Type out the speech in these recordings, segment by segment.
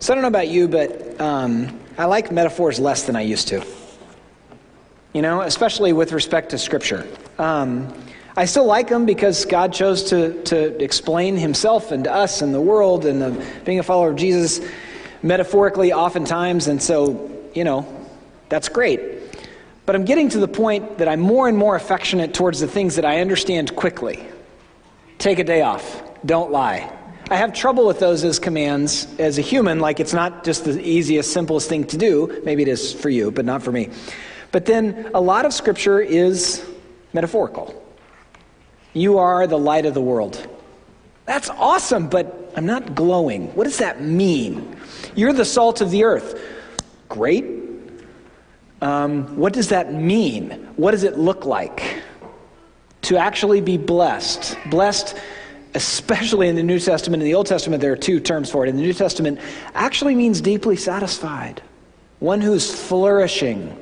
So I don't know about you, but um, I like metaphors less than I used to. You know, especially with respect to Scripture. Um, I still like them because God chose to, to explain Himself and to us and the world and the, being a follower of Jesus metaphorically oftentimes, and so, you know, that's great. But I'm getting to the point that I'm more and more affectionate towards the things that I understand quickly. Take a day off. Don't lie. I have trouble with those as commands as a human, like it's not just the easiest, simplest thing to do. Maybe it is for you, but not for me. But then a lot of scripture is metaphorical. You are the light of the world. That's awesome, but I'm not glowing. What does that mean? You're the salt of the earth. Great. Um, what does that mean? What does it look like to actually be blessed? Blessed especially in the New Testament. In the Old Testament, there are two terms for it. In the New Testament, actually means deeply satisfied, one who's flourishing.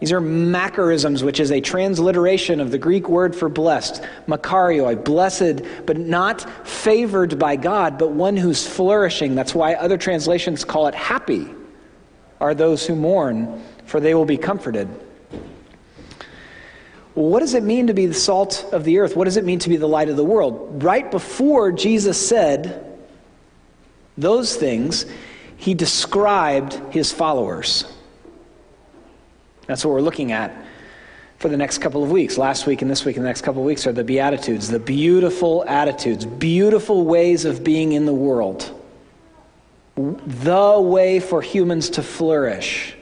These are macarisms, which is a transliteration of the Greek word for blessed, makarioi, blessed, but not favored by God, but one who's flourishing. That's why other translations call it happy, are those who mourn, for they will be comforted. What does it mean to be the salt of the earth? What does it mean to be the light of the world? Right before Jesus said those things, he described his followers. That's what we're looking at for the next couple of weeks. Last week and this week and the next couple of weeks are the Beatitudes, the beautiful attitudes, beautiful ways of being in the world, the way for humans to flourish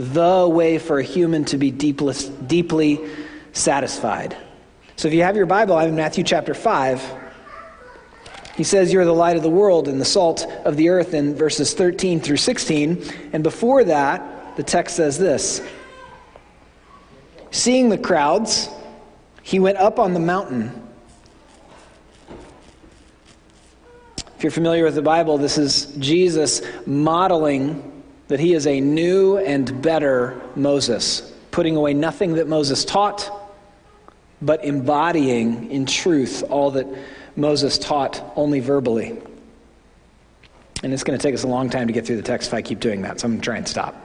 the way for a human to be deeply, deeply satisfied. So if you have your Bible, I'm in Matthew chapter 5. He says, You're the light of the world and the salt of the earth in verses 13 through 16. And before that, the text says this Seeing the crowds, he went up on the mountain. If you're familiar with the Bible, this is Jesus modeling that he is a new and better Moses, putting away nothing that Moses taught, but embodying in truth all that Moses taught only verbally. And it's going to take us a long time to get through the text if I keep doing that, so I'm going to try and stop.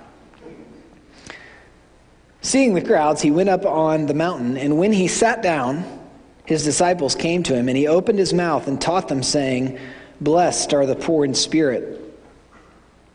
Seeing the crowds, he went up on the mountain, and when he sat down, his disciples came to him, and he opened his mouth and taught them, saying, Blessed are the poor in spirit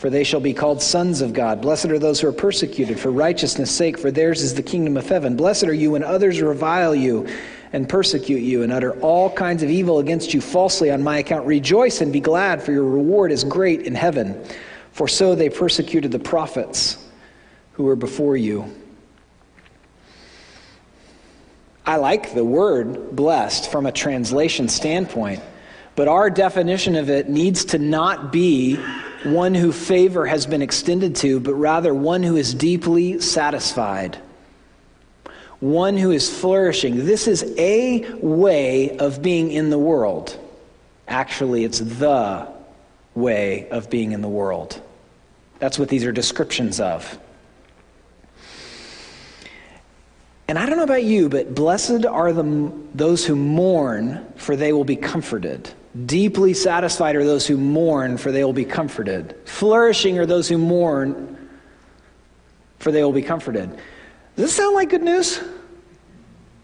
for they shall be called sons of God. Blessed are those who are persecuted for righteousness' sake, for theirs is the kingdom of heaven. Blessed are you when others revile you and persecute you and utter all kinds of evil against you falsely on my account. Rejoice and be glad, for your reward is great in heaven. For so they persecuted the prophets who were before you. I like the word blessed from a translation standpoint, but our definition of it needs to not be one who favor has been extended to, but rather one who is deeply satisfied, one who is flourishing. This is a way of being in the world. Actually, it's the way of being in the world. That's what these are descriptions of. And I don't know about you, but blessed are the, those who mourn, for they will be comforted. Deeply satisfied are those who mourn, for they will be comforted. Flourishing are those who mourn, for they will be comforted. Does this sound like good news?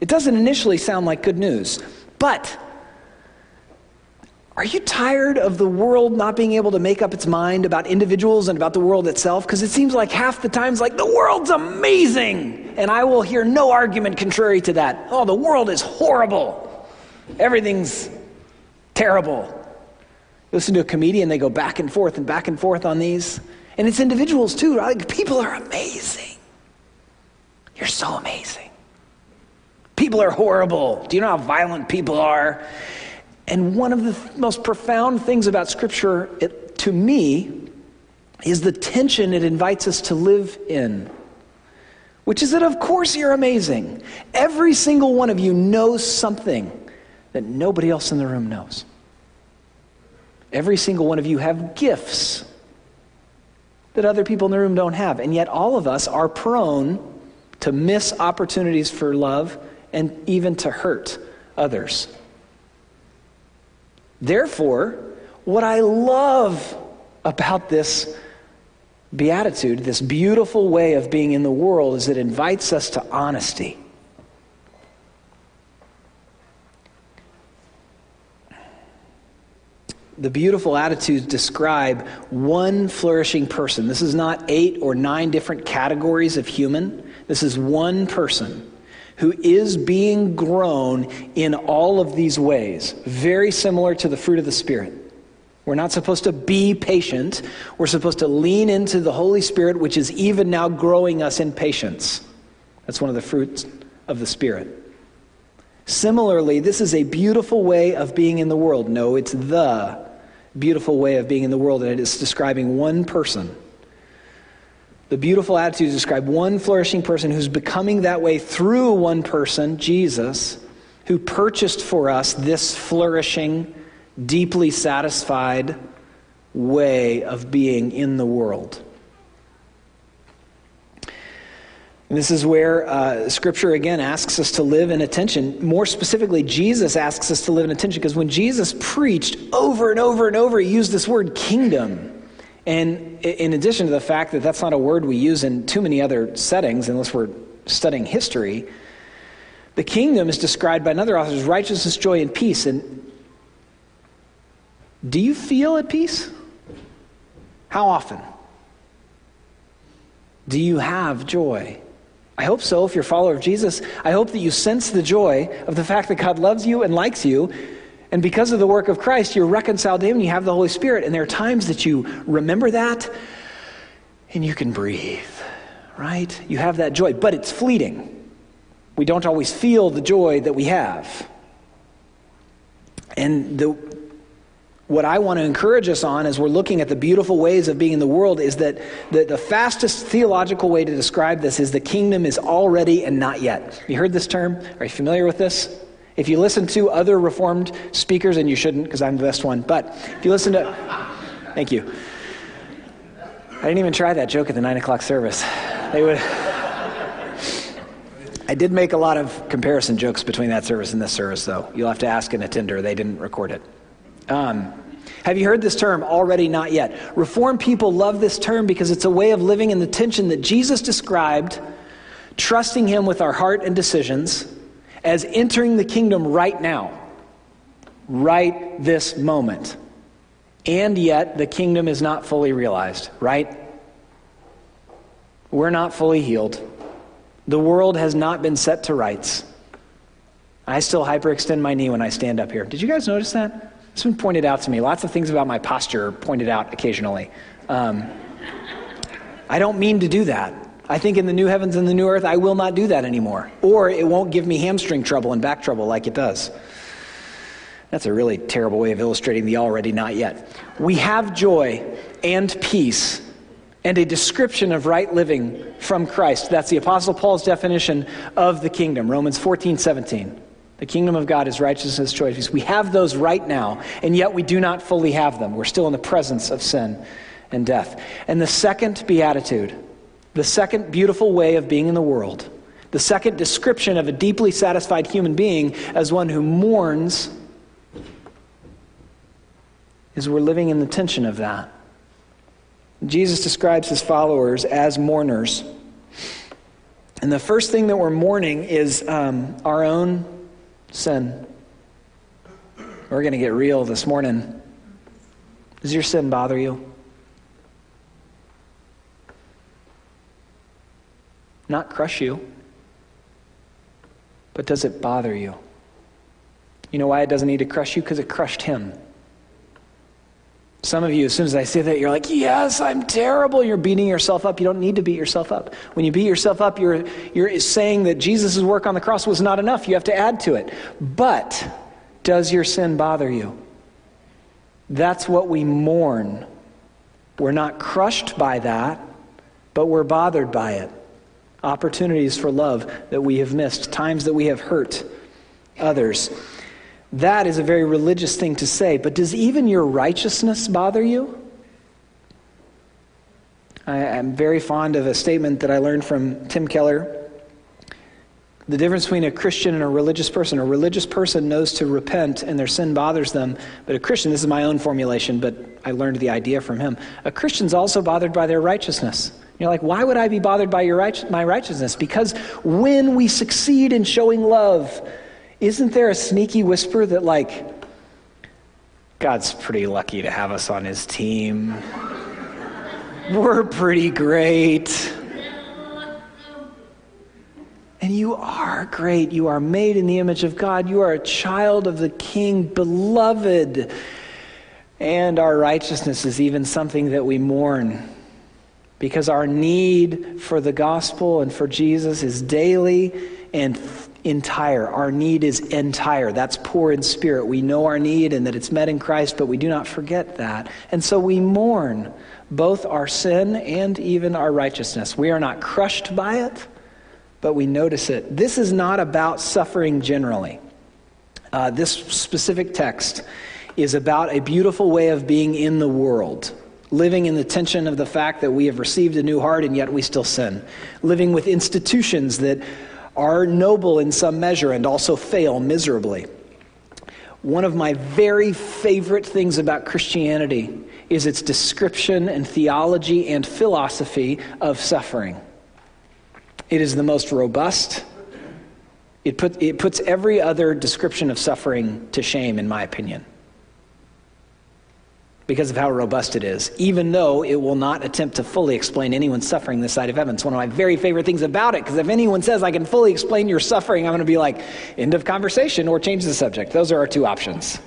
It doesn't initially sound like good news. But are you tired of the world not being able to make up its mind about individuals and about the world itself? Because it seems like half the times, like, the world's amazing. And I will hear no argument contrary to that. Oh, the world is horrible. Everything's terrible. You Listen to a comedian, they go back and forth and back and forth on these. And it's individuals too. Like, people are amazing. You're so amazing. People are horrible. Do you know how violent people are? And one of the th- most profound things about Scripture, it, to me, is the tension it invites us to live in. which is that of course you're amazing. Every single one of you knows something that nobody else in the room knows. Every single one of you have gifts that other people in the room don't have. And yet, all of us are prone to miss opportunities for love and even to hurt others. Therefore, what I love about this beatitude, this beautiful way of being in the world, is it invites us to honesty. The beautiful attitudes describe one flourishing person. This is not eight or nine different categories of human. This is one person who is being grown in all of these ways, very similar to the fruit of the Spirit. We're not supposed to be patient. We're supposed to lean into the Holy Spirit, which is even now growing us in patience. That's one of the fruits of the Spirit. Similarly, this is a beautiful way of being in the world. No, it's the beautiful way of being in the world, and it is describing one person. The beautiful attitudes describe one flourishing person who's becoming that way through one person, Jesus, who purchased for us this flourishing, deeply satisfied way of being in the world. And this is where uh, Scripture again asks us to live in attention. More specifically, Jesus asks us to live in attention because when Jesus preached over and over and over, he used this word kingdom. And in addition to the fact that that's not a word we use in too many other settings, unless we're studying history, the kingdom is described by another author as righteousness, joy, and peace. And do you feel at peace? How often? Do you have joy? I hope so. If you're a follower of Jesus, I hope that you sense the joy of the fact that God loves you and likes you. And because of the work of Christ, you're reconciled to Him and you have the Holy Spirit. And there are times that you remember that and you can breathe, right? You have that joy, but it's fleeting. We don't always feel the joy that we have. And the, what I want to encourage us on as we're looking at the beautiful ways of being in the world is that the, the fastest theological way to describe this is the kingdom is already and not yet. You heard this term? Are you familiar with this? If you listen to other Reformed speakers, and you shouldn't because I'm the best one, but if you listen to. Thank you. I didn't even try that joke at the 9 o'clock service. They would. I did make a lot of comparison jokes between that service and this service, though. You'll have to ask an attender. They didn't record it. Um, have you heard this term, already not yet? Reformed people love this term because it's a way of living in the tension that Jesus described, trusting Him with our heart and decisions, as entering the kingdom right now, right this moment. And yet, the kingdom is not fully realized, right? We're not fully healed. The world has not been set to rights. I still hyperextend my knee when I stand up here. Did you guys notice that? It's been pointed out to me. Lots of things about my posture pointed out occasionally. Um, I don't mean to do that. I think in the new heavens and the new earth, I will not do that anymore. Or it won't give me hamstring trouble and back trouble like it does. That's a really terrible way of illustrating the already not yet. We have joy and peace and a description of right living from Christ. That's the Apostle Paul's definition of the kingdom, Romans 14, 17. The kingdom of God is righteousness, joy. We have those right now, and yet we do not fully have them. We're still in the presence of sin and death. And the second beatitude, the second beautiful way of being in the world, the second description of a deeply satisfied human being as one who mourns, is we're living in the tension of that. Jesus describes his followers as mourners. And the first thing that we're mourning is um, our own sin. We're going to get real this morning. Does your sin bother you? Not crush you, but does it bother you? You know why it doesn't need to crush you? Because it crushed him. Some of you, as soon as I say that, you're like, yes, I'm terrible. You're beating yourself up. You don't need to beat yourself up. When you beat yourself up, you're, you're saying that Jesus' work on the cross was not enough. You have to add to it. But does your sin bother you? That's what we mourn. We're not crushed by that, but we're bothered by it. opportunities for love that we have missed, times that we have hurt others. That is a very religious thing to say, but does even your righteousness bother you? I, am very fond of a statement that I learned from Tim Keller. The difference between a Christian and a religious person. A religious person knows to repent and their sin bothers them, but a Christian, this is my own formulation, but I learned the idea from him. A Christian's also bothered by their righteousness. You're like, why would I be bothered by your right, my righteousness? Because when we succeed in showing love, isn't there a sneaky whisper that, like, God's pretty lucky to have us on his team? We're pretty great. And you are great. You are made in the image of God. You are a child of the King, beloved. And our righteousness is even something that we mourn because our need for the gospel and for Jesus is daily and entire. Our need is entire. That's poor in spirit. We know our need and that it's met in Christ, but we do not forget that. And so we mourn both our sin and even our righteousness. We are not crushed by it, but we notice it. This is not about suffering generally. Uh, this specific text is about a beautiful way of being in the world living in the tension of the fact that we have received a new heart and yet we still sin, living with institutions that are noble in some measure and also fail miserably. One of my very favorite things about Christianity is its description and theology and philosophy of suffering. It is the most robust. It, put, it puts every other description of suffering to shame, in my opinion because of how robust it is, even though it will not attempt to fully explain anyone's suffering this side of heaven. It's one of my very favorite things about it, because if anyone says, I can fully explain your suffering, I'm going to be like, end of conversation or change the subject. Those are our two options.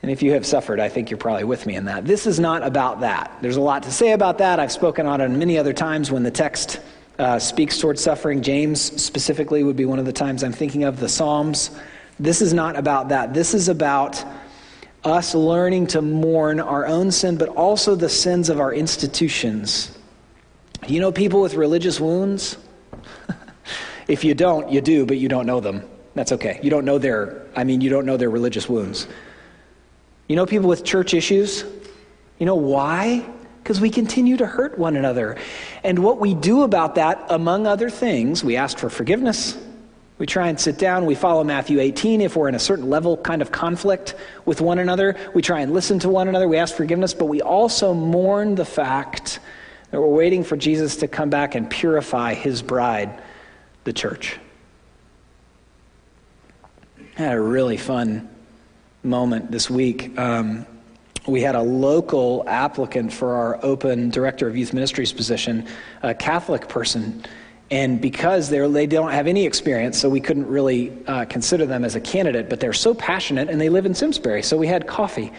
And if you have suffered, I think you're probably with me in that. This is not about that. There's a lot to say about that. I've spoken on it many other times when the text uh, speaks towards suffering. James specifically would be one of the times I'm thinking of, the Psalms. This is not about that. This is about us learning to mourn our own sin, but also the sins of our institutions. You know people with religious wounds? if you don't, you do, but you don't know them. That's okay. You don't know their, I mean, you don't know their religious wounds. You know people with church issues? You know why? Because we continue to hurt one another. And what we do about that, among other things, we ask for forgiveness, we try and sit down. We follow Matthew 18 if we're in a certain level kind of conflict with one another. We try and listen to one another. We ask forgiveness, but we also mourn the fact that we're waiting for Jesus to come back and purify his bride, the church. I had a really fun moment this week. Um, we had a local applicant for our open director of youth ministries position, a Catholic person and because they're, they don't have any experience, so we couldn't really uh, consider them as a candidate, but they're so passionate and they live in Simsbury. So we had coffee.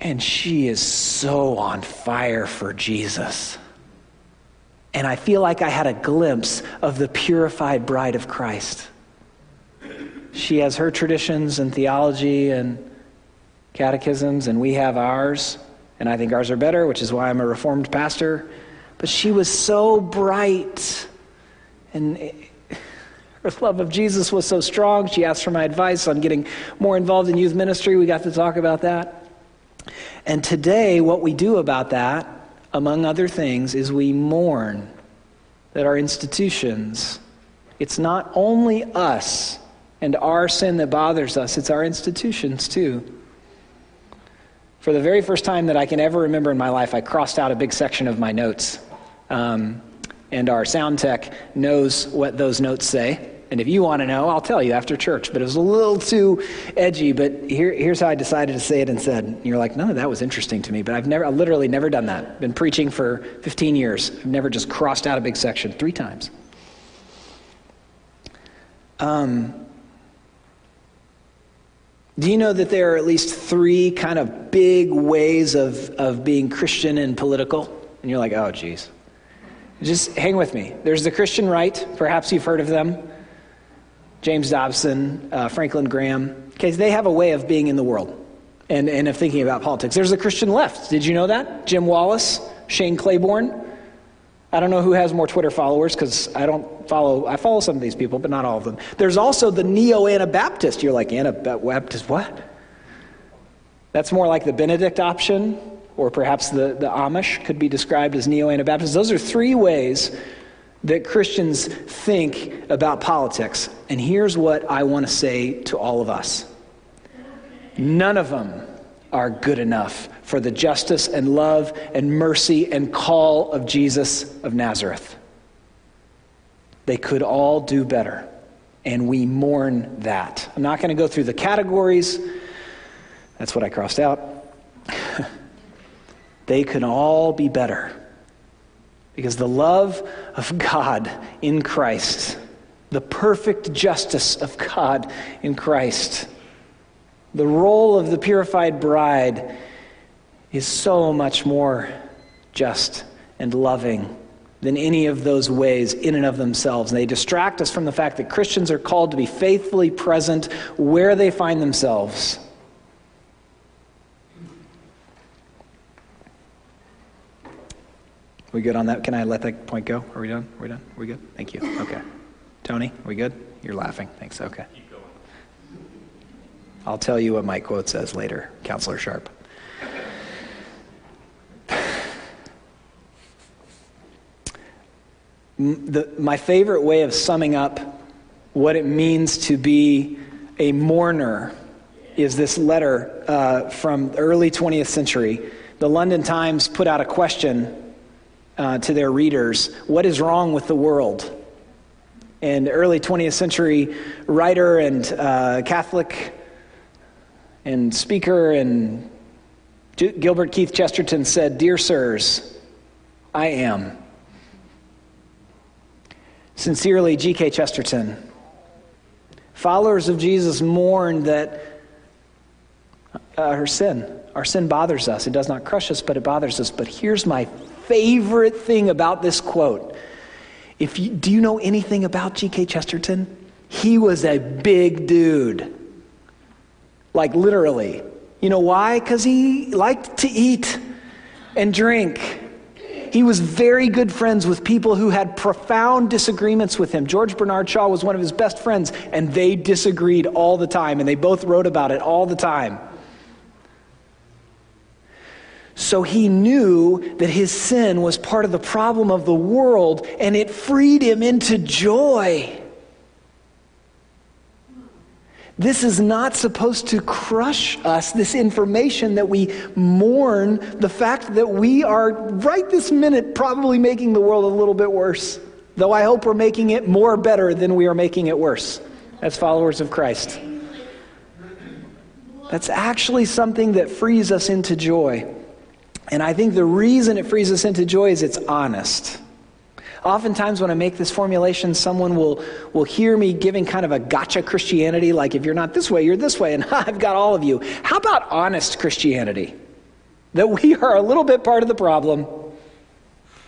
And she is so on fire for Jesus. And I feel like I had a glimpse of the purified bride of Christ. She has her traditions and theology and catechisms, and we have ours. And I think ours are better, which is why I'm a Reformed pastor. But she was so bright. And her love of Jesus was so strong. She asked for my advice on getting more involved in youth ministry. We got to talk about that. And today, what we do about that, among other things, is we mourn that our institutions, it's not only us and our sin that bothers us, it's our institutions too. For the very first time that I can ever remember in my life, I crossed out a big section of my notes um, and our sound tech knows what those notes say. And if you want to know, I'll tell you after church. But it was a little too edgy. But here, here's how I decided to say it and said. And you're like, none of that was interesting to me. But I've never, I literally never done that. Been preaching for 15 years. I've never just crossed out a big section three times. Um, do you know that there are at least three kind of big ways of, of being Christian and political? And you're like, oh, geez. Just hang with me. There's the Christian right. Perhaps you've heard of them. James Dobson, uh, Franklin Graham. Okay, they have a way of being in the world and, and of thinking about politics. There's the Christian left. Did you know that? Jim Wallis, Shane Claiborne. I don't know who has more Twitter followers because I don't follow, I follow some of these people, but not all of them. There's also the neo Anabaptist. You're like, Anabaptist, what? That's more like the Benedict option, or perhaps the, the Amish could be described as neo Anabaptists. Those are three ways that Christians think about politics. And here's what I want to say to all of us none of them are good enough for the justice and love and mercy and call of Jesus of Nazareth. They could all do better, and we mourn that. I'm not going to go through the categories, that's what I crossed out. They can all be better. Because the love of God in Christ, the perfect justice of God in Christ, the role of the purified bride is so much more just and loving than any of those ways in and of themselves. And they distract us from the fact that Christians are called to be faithfully present where they find themselves. We good on that? Can I let that point go? Are we done? Are we done? Are we good? Thank you. Okay. Tony, are we good? You're laughing. Thanks. Okay. I'll tell you what my quote says later, Counselor Sharp. The, my favorite way of summing up what it means to be a mourner is this letter uh, from early 20th century. The London Times put out a question uh, to their readers What is wrong with the world? And early 20th century writer and uh, Catholic and speaker and Gilbert Keith Chesterton said, Dear sirs, I am. Sincerely, G.K. Chesterton. Followers of Jesus mourn that uh, our sin, our sin bothers us. It does not crush us, but it bothers us. But here's my favorite thing about this quote. If you, do you know anything about G.K. Chesterton? He was a big dude. Like literally. You know why? Because he liked to eat and drink. He was very good friends with people who had profound disagreements with him. George Bernard Shaw was one of his best friends, and they disagreed all the time, and they both wrote about it all the time. So he knew that his sin was part of the problem of the world, and it freed him into joy. This is not supposed to crush us, this information that we mourn the fact that we are, right this minute, probably making the world a little bit worse. Though I hope we're making it more better than we are making it worse as followers of Christ. That's actually something that frees us into joy. And I think the reason it frees us into joy is it's honest. Oftentimes, when I make this formulation, someone will, will hear me giving kind of a gotcha Christianity, like if you're not this way, you're this way, and I've got all of you. How about honest Christianity? That we are a little bit part of the problem.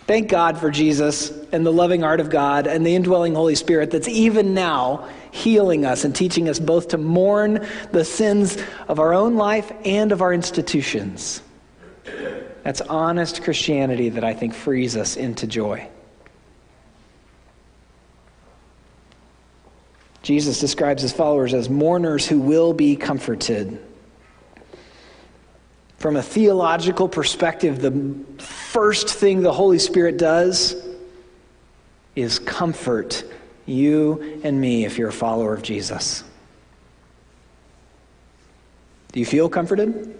Thank God for Jesus and the loving art of God and the indwelling Holy Spirit that's even now healing us and teaching us both to mourn the sins of our own life and of our institutions. That's honest Christianity that I think frees us into joy. Jesus describes his followers as mourners who will be comforted. From a theological perspective, the first thing the Holy Spirit does is comfort you and me if you're a follower of Jesus. Do you feel comforted?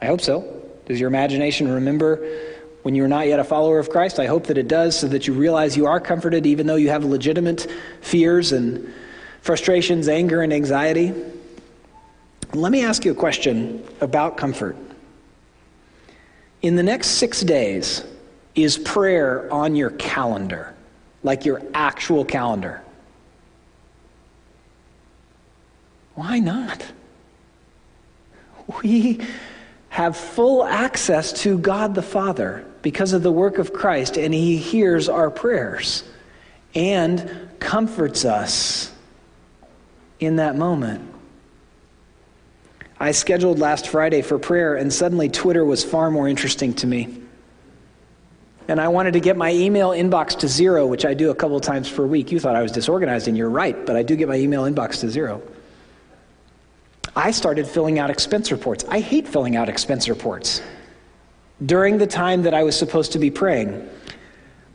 I hope so. Does your imagination remember when you're not yet a follower of Christ. I hope that it does so that you realize you are comforted even though you have legitimate fears and frustrations, anger, and anxiety. Let me ask you a question about comfort. In the next six days, is prayer on your calendar, like your actual calendar? Why not? We have full access to God the Father because of the work of Christ, and He hears our prayers and comforts us in that moment. I scheduled last Friday for prayer, and suddenly Twitter was far more interesting to me. and I wanted to get my email inbox to zero, which I do a couple times per week. You thought I was disorganized, and you're right, but I do get my email inbox to zero. I started filling out expense reports. I hate filling out expense reports. During the time that I was supposed to be praying,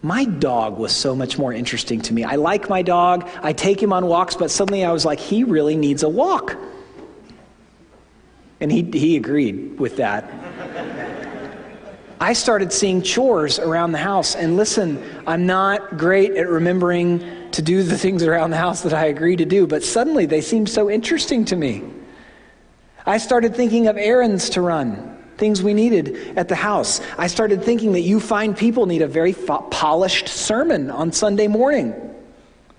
my dog was so much more interesting to me. I like my dog, I take him on walks, but suddenly I was like, he really needs a walk. And he, he agreed with that. I started seeing chores around the house. And listen, I'm not great at remembering to do the things around the house that I agree to do, but suddenly they seemed so interesting to me. I started thinking of errands to run, things we needed at the house. I started thinking that you find people need a very fo- polished sermon on Sunday morning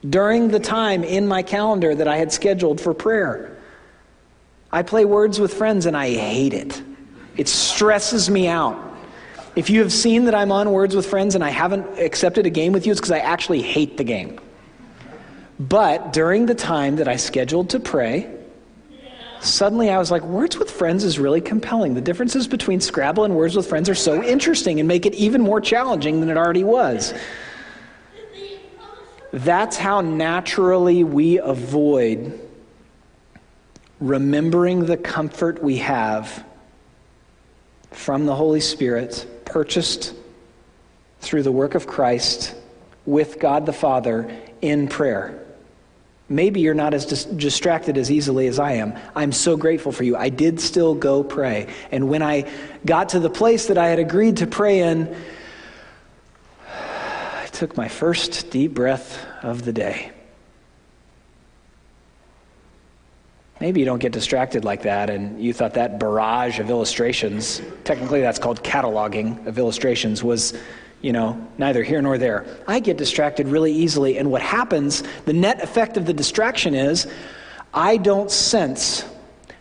during the time in my calendar that I had scheduled for prayer. I play words with friends and I hate it. It stresses me out. If you have seen that I'm on Words with Friends and I haven't accepted a game with you, it's because I actually hate the game. But during the time that I scheduled to pray, suddenly I was like, Words with Friends is really compelling. The differences between Scrabble and Words with Friends are so interesting and make it even more challenging than it already was. That's how naturally we avoid remembering the comfort we have from the Holy Spirit, purchased through the work of Christ with God the Father in prayer. Maybe you're not as dis- distracted as easily as I am. I'm so grateful for you. I did still go pray. And when I got to the place that I had agreed to pray in, I took my first deep breath of the day. Maybe you don't get distracted like that, and you thought that barrage of illustrations, technically that's called cataloging of illustrations, was you know, neither here nor there. I get distracted really easily, and what happens, the net effect of the distraction is I don't sense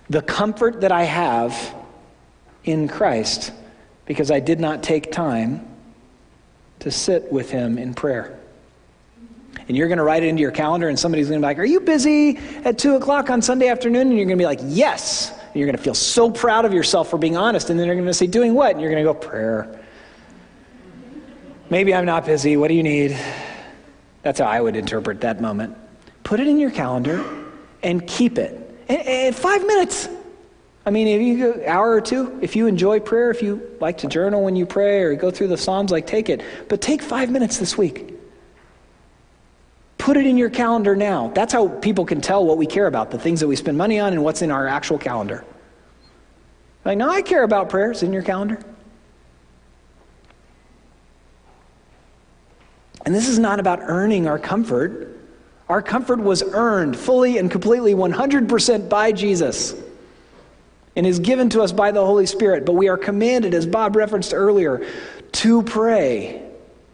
the comfort that I have in Christ because I did not take time to sit with Him in prayer. And you're going to write it into your calendar, and somebody's going to be like, Are you busy at 2 o'clock on Sunday afternoon? And you're going to be like, Yes. And you're going to feel so proud of yourself for being honest. And then they're going to say, Doing what? And you're going to go, Prayer. Maybe I'm not busy. What do you need? That's how I would interpret that moment. Put it in your calendar and keep it. And, five minutes. I mean, if you go hour or two, if you enjoy prayer, if you like to journal when you pray or go through the Psalms, like take it. But take five minutes this week. Put it in your calendar now. That's how people can tell what we care about, the things that we spend money on and what's in our actual calendar. Like, no, I care about prayers in your calendar. And this is not about earning our comfort. Our comfort was earned fully and completely 100% by Jesus and is given to us by the Holy Spirit. But we are commanded, as Bob referenced earlier, to pray,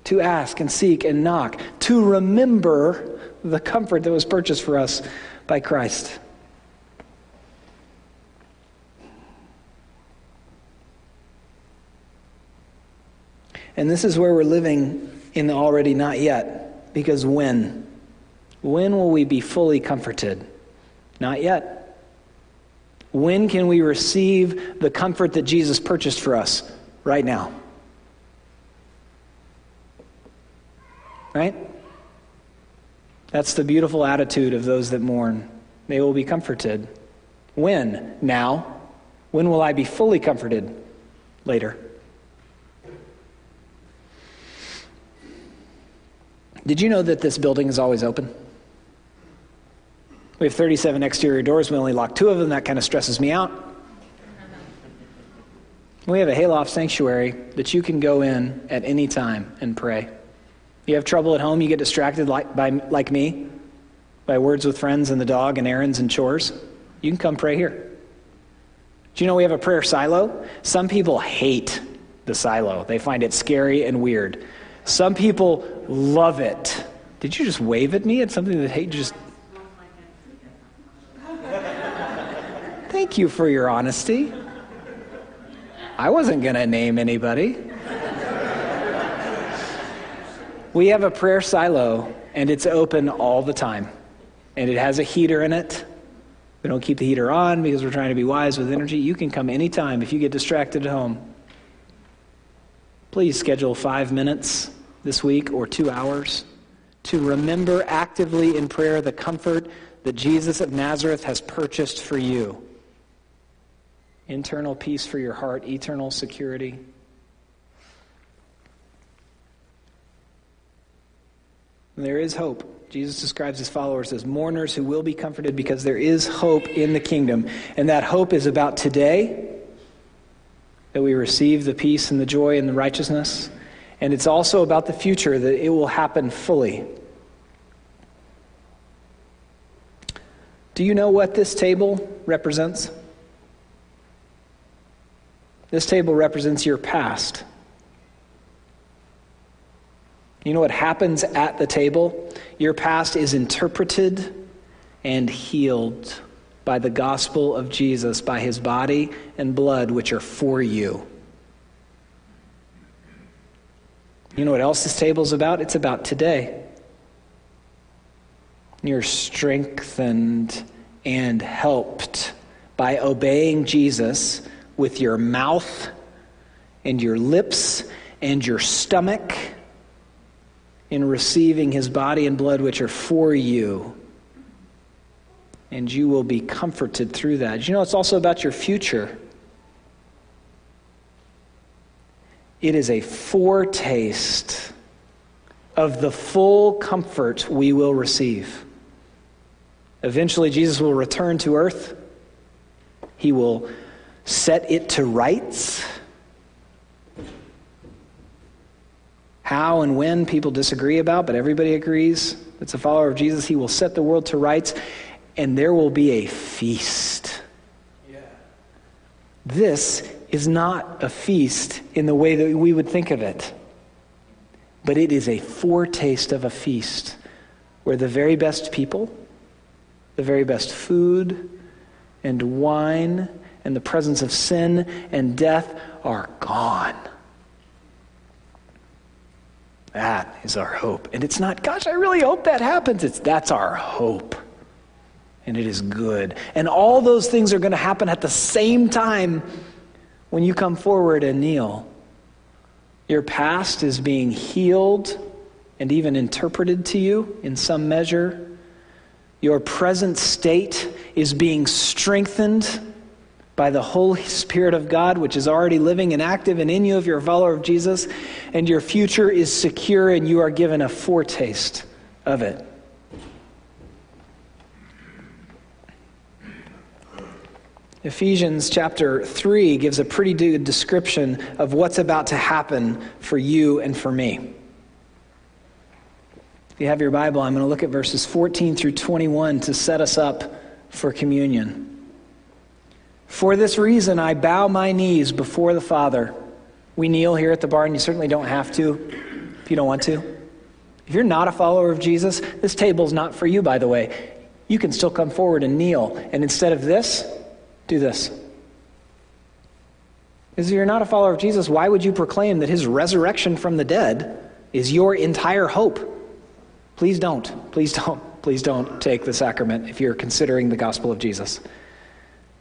to ask and seek and knock, to remember the comfort that was purchased for us by Christ. And this is where we're living in the already not yet. Because when? When will we be fully comforted? Not yet. When can we receive the comfort that Jesus purchased for us? Right now. Right? That's the beautiful attitude of those that mourn. They will be comforted. When? Now. When will I be fully comforted? Later. Did you know that this building is always open? We have 37 exterior doors. We only lock two of them. That kind of stresses me out. We have a Hayloft sanctuary that you can go in at any time and pray. You have trouble at home, you get distracted like, by, like me by words with friends and the dog and errands and chores. You can come pray here. Do you know we have a prayer silo? Some people hate the silo, they find it scary and weird. Some people love it. Did you just wave at me at something that hate just. Thank you for your honesty. I wasn't going to name anybody. we have a prayer silo, and it's open all the time. And it has a heater in it. We don't keep the heater on because we're trying to be wise with energy. You can come anytime if you get distracted at home please schedule five minutes this week or two hours to remember actively in prayer the comfort that Jesus of Nazareth has purchased for you internal peace for your heart, eternal security. There is hope. Jesus describes his followers as mourners who will be comforted because there is hope in the kingdom. And that hope is about today, that we receive the peace and the joy and the righteousness. And it's also about the future, that it will happen fully. Do you know what this table represents? This table represents your past. You know what happens at the table? Your past is interpreted and healed by the gospel of Jesus, by his body and blood, which are for you. You know what else this table is about? It's about today. You're strengthened and helped by obeying Jesus with your mouth and your lips and your stomach in receiving his body and blood, which are for you. And you will be comforted through that. You know, it's also about your future. It is a foretaste of the full comfort we will receive. Eventually, Jesus will return to earth. He will set it to rights. How and when people disagree about, but everybody agrees that's a follower of Jesus. He will set the world to rights, and there will be a feast. Yeah. This is not a feast in the way that we would think of it, but it is a foretaste of a feast where the very best people, the very best food and wine, and the presence of sin and death are gone. That is our hope. And it's not, gosh, I really hope that happens. It's that's our hope. And it is good. And all those things are going to happen at the same time when you come forward and kneel. Your past is being healed and even interpreted to you in some measure. Your present state is being strengthened by the Holy Spirit of God, which is already living and active and in you if you're a follower of Jesus, and your future is secure and you are given a foretaste of it. Ephesians chapter 3 gives a pretty good description of what's about to happen for you and for me. If you have your Bible, I'm going to look at verses 14 through 21 to set us up for communion. For this reason, I bow my knees before the Father. We kneel here at the barn. You certainly don't have to if you don't want to. If you're not a follower of Jesus, this table is not for you, by the way. You can still come forward and kneel. And instead of this, do this. If you're not a follower of Jesus, why would you proclaim that his resurrection from the dead is your entire hope? Please don't. Please don't. Please don't take the sacrament if you're considering the gospel of Jesus.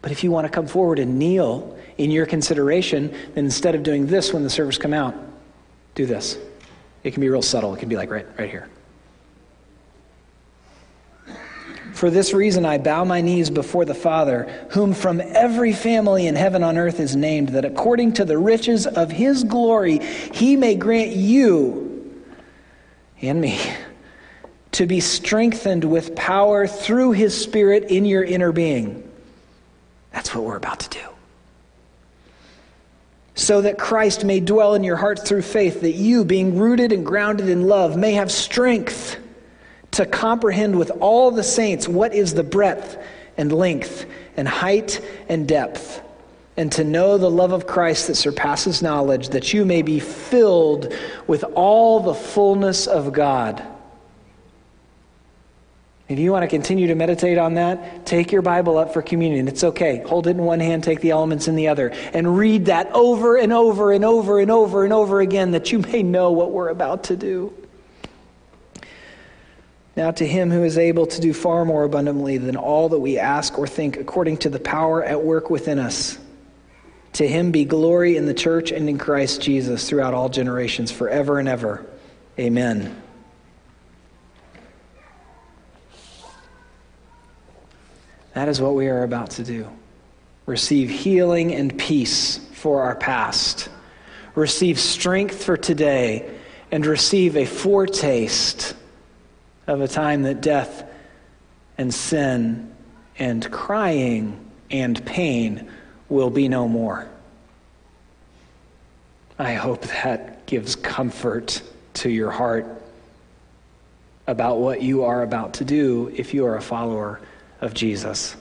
But if you want to come forward and kneel in your consideration, then instead of doing this when the servers come out, do this. It can be real subtle. It can be like right, right here. For this reason, I bow my knees before the Father, whom from every family in heaven on earth is named, that according to the riches of his glory, he may grant you and me to be strengthened with power through his Spirit in your inner being that's what we're about to do. So that Christ may dwell in your hearts through faith, that you, being rooted and grounded in love, may have strength to comprehend with all the saints what is the breadth and length and height and depth, and to know the love of Christ that surpasses knowledge, that you may be filled with all the fullness of God. If you want to continue to meditate on that, take your Bible up for communion. It's okay. Hold it in one hand, take the elements in the other, and read that over and over and over and over and over again that you may know what we're about to do. Now, to him who is able to do far more abundantly than all that we ask or think, according to the power at work within us. To him be glory in the church and in Christ Jesus throughout all generations, forever and ever. Amen. That is what we are about to do. Receive healing and peace for our past. Receive strength for today and receive a foretaste of a time that death and sin and crying and pain will be no more. I hope that gives comfort to your heart about what you are about to do if you are a follower of Jesus.